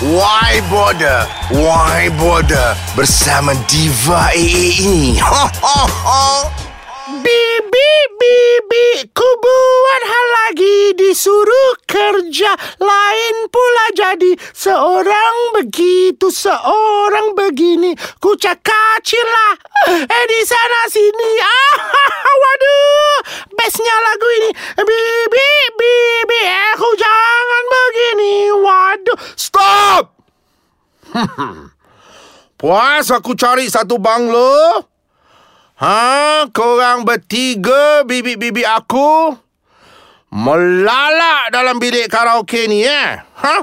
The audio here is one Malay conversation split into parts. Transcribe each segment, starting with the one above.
Why Border? Why Border? Bersama Diva AA ini. Ho, ho, ho. Bibi, bibi, ku buat hal lagi disuruh kerja lain pula jadi seorang begitu, seorang begini. Ku cakacilah eh di sana sini. Ah, waduh, bestnya lagu ini. Bibi, bibi. Waduh, Stop! Puas aku cari satu banglo. Ha, korang bertiga bibik-bibik aku melalak dalam bilik karaoke ni eh. Ha?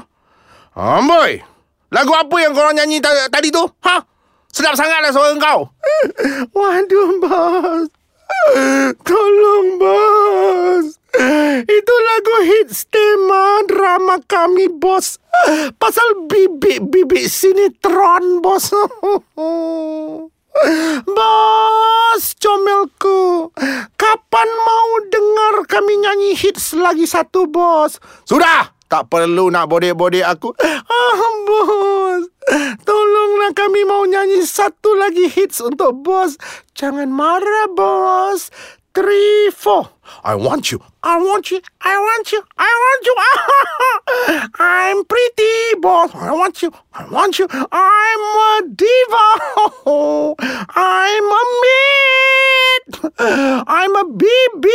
Amboi. Lagu apa yang korang nyanyi ta- tadi tu? Ha? Sedap sangatlah suara kau. Waduh, bos. Tolong, bos. Itu lagu hits tema drama kami, bos. Pasal bibik-bibik sinetron, bos. Bos, comelku. Kapan mau dengar kami nyanyi hits lagi satu, bos? Sudah! Tak perlu nak bodek-bodek aku. Ah, bos. Tolonglah kami mau nyanyi satu lagi hits untuk bos. Jangan marah, bos. Three, four. I want you. I want you. I want you. I want you. I'm pretty, boss. I want you. I want you. I'm a diva. I'm a meat. I'm a BB.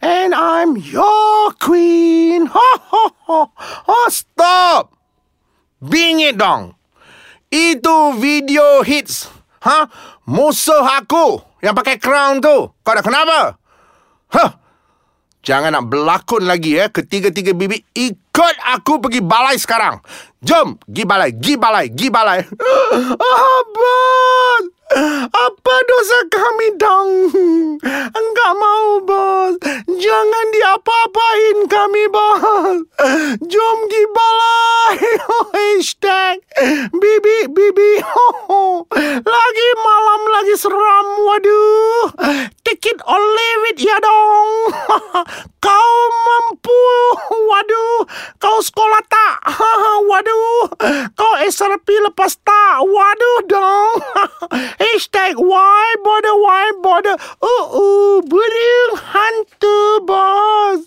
And I'm your queen. Oh, stop! Bingit dong. Itu video hits. Ha? Musuh aku yang pakai crown tu. Kau dah kenapa? Hah? Jangan nak berlakon lagi ya. Ketiga-tiga bibik ikut aku pergi balai sekarang. Jom, gi balai, gi balai, gi balai. Bos. Apa dosa kami dong? Enggak mau, bos. Jangan diapa-apain kami, bos. Jom gi balai. Hashtag Bibi, bibi. Lagi malam, lagi seram. Waduh. Take it or leave it, ya dong. Kau mampu. Waduh. Kau sekolah tak? Waduh. Kau SRP lepas tak? Waduh dong. Hashtag why bother, why bother. Uh, uh, burung hantu, bos.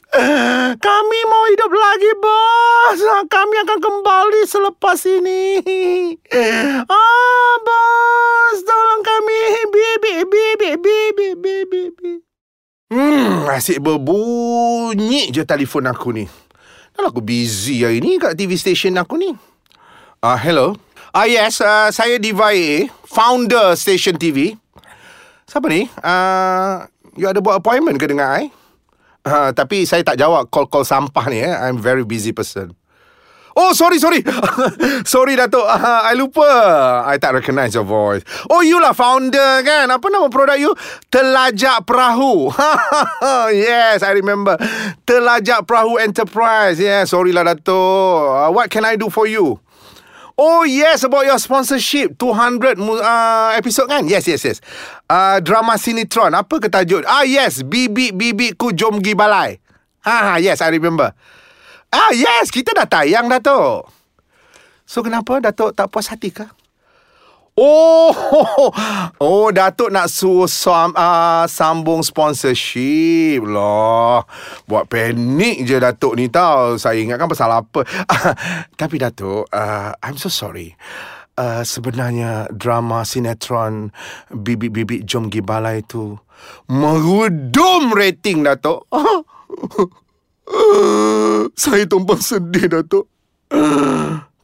Kami mau hidup lagi, bos. Kami akan kembali selepas ini. Ah, asyik berbunyi je telefon aku ni. Dah aku busy hari ni kat TV station aku ni. Ah, uh, hello. Ah, uh, yes, uh, saya Diva AA, founder station TV. Siapa ni? Ah, uh, you ada buat appointment ke dengan I? Uh, tapi saya tak jawab call-call sampah ni eh. I'm very busy person. Oh, sorry, sorry. sorry, Datuk. Uh, I lupa. I tak recognize your voice. Oh, you lah founder kan? Apa nama produk you? Telajak Perahu. yes, I remember. Telajak Perahu Enterprise. Yeah, sorry lah, Datuk. Uh, what can I do for you? Oh, yes, about your sponsorship. 200 uh, episode kan? Yes, yes, yes. Uh, drama Sinetron. Apa ke tajuk? Ah, yes. Bibik-bibikku jom gi balai. Ha, ha, yes, I remember. Ah, yes, kita dah tayang, Datuk. So, kenapa Datuk tak puas hati ke? Oh, oh, Datuk nak suruh uh, sambung sponsorship lah. Buat panik je Datuk ni tau. Saya ingatkan pasal apa. Tapi Datuk, uh, I'm so sorry. Uh, sebenarnya drama sinetron Bibik-Bibik Jom Gi Balai tu merudum rating Datuk. Saya tumpang sedih Datuk.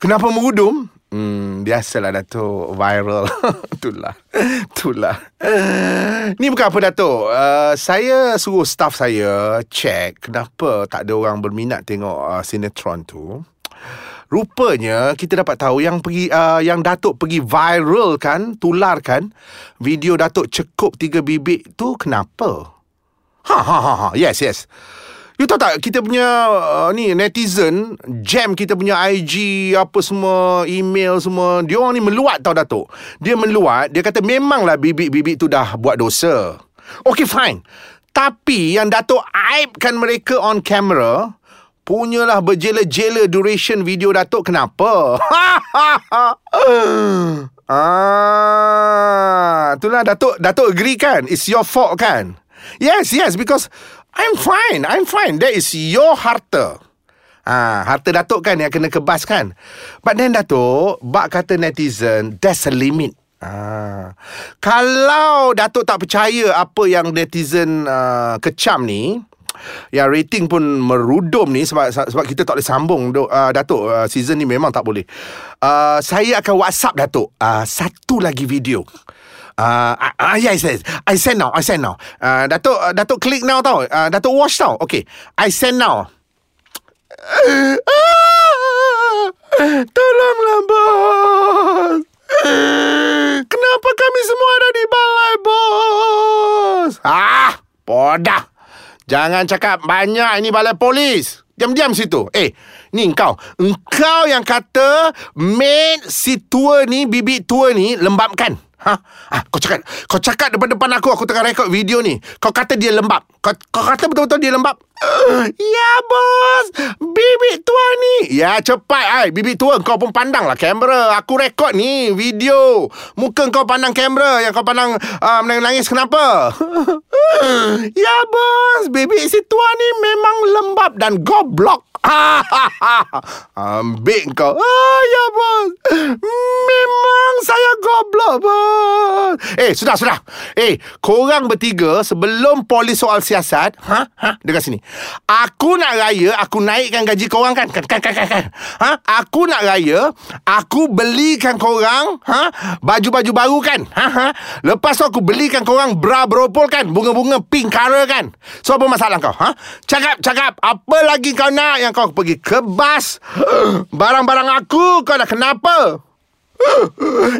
Kenapa merudum? Hmm, biasalah Datuk Viral Itulah Itulah Ni bukan apa Datuk uh, Saya suruh staff saya Check Kenapa tak ada orang berminat Tengok uh, sinetron tu Rupanya kita dapat tahu yang pergi uh, yang Datuk pergi viral kan, tular kan video Datuk cekup tiga bibik tu kenapa? Ha ha ha ha. Yes yes. You tahu tak kita punya uh, ni netizen jam kita punya IG apa semua email semua dia orang ni meluat tau Datuk. Dia meluat dia kata memanglah bibik-bibik tu dah buat dosa. Okay fine. Tapi yang Datuk aibkan mereka on camera punyalah berjela-jela duration video Datuk kenapa? ah, itulah Datuk Datuk agree kan? It's your fault kan? Yes, yes because I'm fine. I'm fine. That is your harta. Ah, harta Datuk kan yang kena kebas kan? But then Datuk, bak kata netizen, there's a limit. Ah. Kalau Datuk tak percaya apa yang netizen uh, kecam ni, yang rating pun merudum ni sebab sebab kita tak boleh sambung uh, Datuk uh, season ni memang tak boleh. Uh, saya akan WhatsApp Datuk uh, satu lagi video. Uh, uh, yes, yes. I send now. I send now. Uh, Datuk, uh, Datuk klik now tau. Uh, Datuk watch tau. Okay. I send now. Tolonglah, bos. Kenapa kami semua ada di balai, bos? Ah, bodah. Jangan cakap banyak ini balai polis. Diam-diam situ. Eh, ni engkau. Engkau yang kata maid si tua ni, bibik tua ni lembabkan. Ha? Ah, kau cakap, kau cakap depan-depan aku, aku tengah rekod video ni. Kau kata dia lembab. Kau, kau kata betul-betul dia lembab. Ya, bos. Bibik tua ni. Ya, cepat, ai. Bibik tua, kau pun pandang lah kamera. Aku rekod ni, video. Muka kau pandang kamera, yang kau pandang uh, menangis-nangis. Kenapa? ya, bos. Bibik si tua ni memang lembab dan goblok. Ambil kau. Ah, ya, bos. Memang saya goblok, bos. Eh, sudah, sudah. Eh, korang bertiga sebelum polis soal siasat, ha? Ha? Dengar sini. Aku nak raya, aku naikkan gaji korang kan? Kan, kan, kan, kan. kan? Ha? Aku nak raya, aku belikan korang, ha? Baju-baju baru kan? Ha? Ha? Lepas tu aku belikan korang bra beropol kan? Bunga-bunga pink color kan? So, apa masalah kau? Ha? Cakap, cakap. Apa lagi kau nak yang kau pergi kebas barang-barang aku? Kau nak kenapa?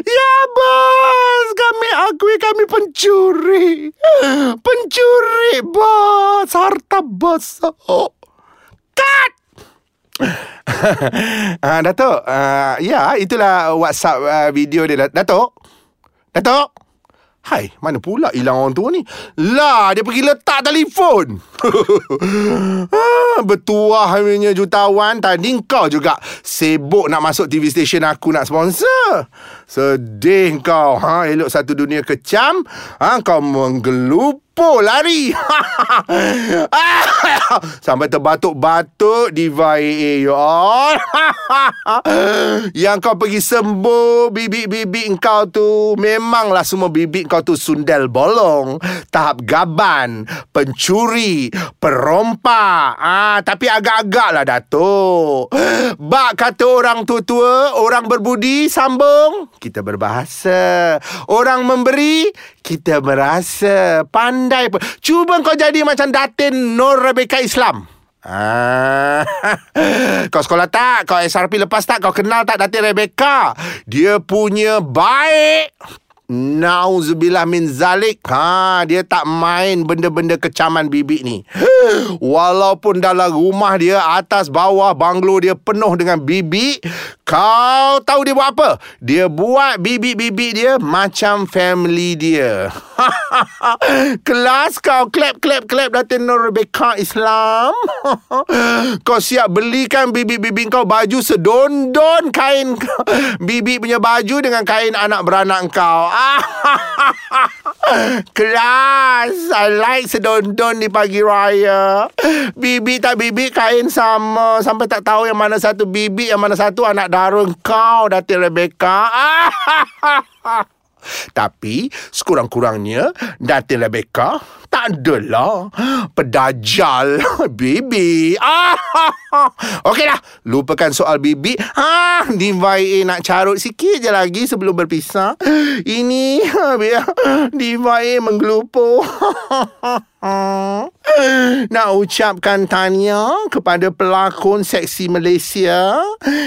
Ya bos. Kami akui kami pencuri. Pencuri bos. Harta bos. Oh. Cut! Uh, Datuk uh, Ya itulah Whatsapp uh, video dia. Datuk? Datuk Hai, mana pula hilang orang tua ni? Lah, dia pergi letak telefon. ah, bertuah punya jutawan. Tadi kau juga sibuk nak masuk TV station aku nak sponsor. Sedih kau. Ha, elok satu dunia kecam. Ha, kau menggelup Po lari. Sampai terbatuk-batuk Diva AA You all Yang kau pergi sembuh Bibik-bibik kau tu Memanglah semua bibik kau tu Sundel bolong Tahap gaban Pencuri Perompak. Ah, Tapi agak-agak lah Datuk Bak kata orang tua-tua Orang berbudi Sambung Kita berbahasa Orang memberi Kita merasa Pandai pun. Cuba kau jadi macam Datin Nur Rebecca Islam. Ah, kau sekolah tak? Kau SRP lepas tak? Kau kenal tak Datin Rebecca? Dia punya baik. Nauzubillah min zalik. Ha, dia tak main benda-benda kecaman bibik ni. Walaupun dalam rumah dia atas bawah banglo dia penuh dengan bibik, kau tahu dia buat apa? Dia buat bibik-bibik dia macam family dia. Kelas kau clap clap clap Datin Nur Rebecca Islam. kau siap belikan bibik-bibik kau baju sedondon kain bibik punya baju dengan kain anak beranak kau. Kelas I like sedondon di pagi raya. Bibi tak bibi kain sama. Sampai tak tahu yang mana satu bibi Yang mana satu anak darun. Kau Datin Rebecca Tapi sekurang-kurangnya Datin Rebecca tak adalah Pedajal Bibi. Ah, Okeylah Lupakan soal bibi. Ah, Divai nak carut sikit je lagi Sebelum berpisah. Ini Biar Divai menggelupur Nak ucapkan tanya kepada pelakon seksi Malaysia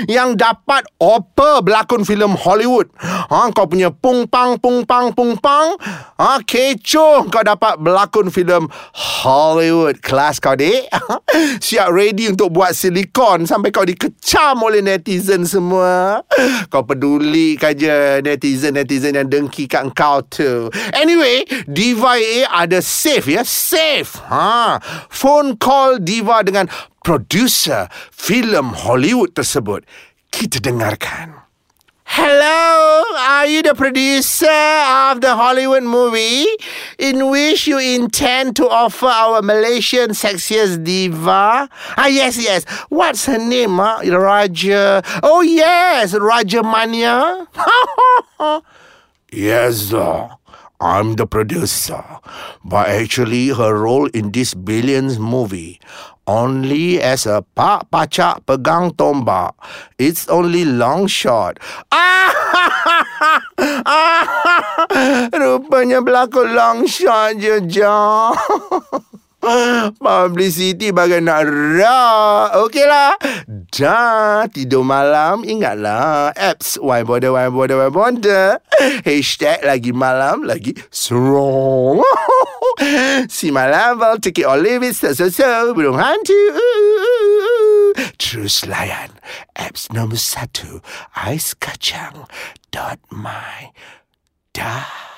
yang dapat offer berlakon filem Hollywood. Ha, kau punya pung pang pung pang pung pang. Ha, kecoh kau dapat berlakon filem Hollywood kelas kau dek Siap ready untuk buat silikon Sampai kau dikecam oleh netizen semua Kau peduli kaja netizen-netizen yang dengki kat kau tu Anyway Diva A ada save ya Save ha. Phone call Diva dengan producer filem Hollywood tersebut Kita dengarkan Hello, are you the producer of the Hollywood movie in which you intend to offer our Malaysian sexiest diva? Ah, yes, yes. What's her name? Huh? Raja. Oh, yes, Raja Mania. yes, sir. I'm the producer. But actually, her role in this Billions movie only as a pak pacak pegang tombak. It's only long shot. Ah, rupanya berlaku long shot je, John. Publicity bagai nak rak. Okeylah Dah Tidur malam Ingatlah. Apps Why bother Why bother Why bother. Hashtag lagi malam Lagi Serong Si malam Well take it or leave it. So so so Burung hantu. Terus layan. Apps nombor satu Ais kacang Dot my Dah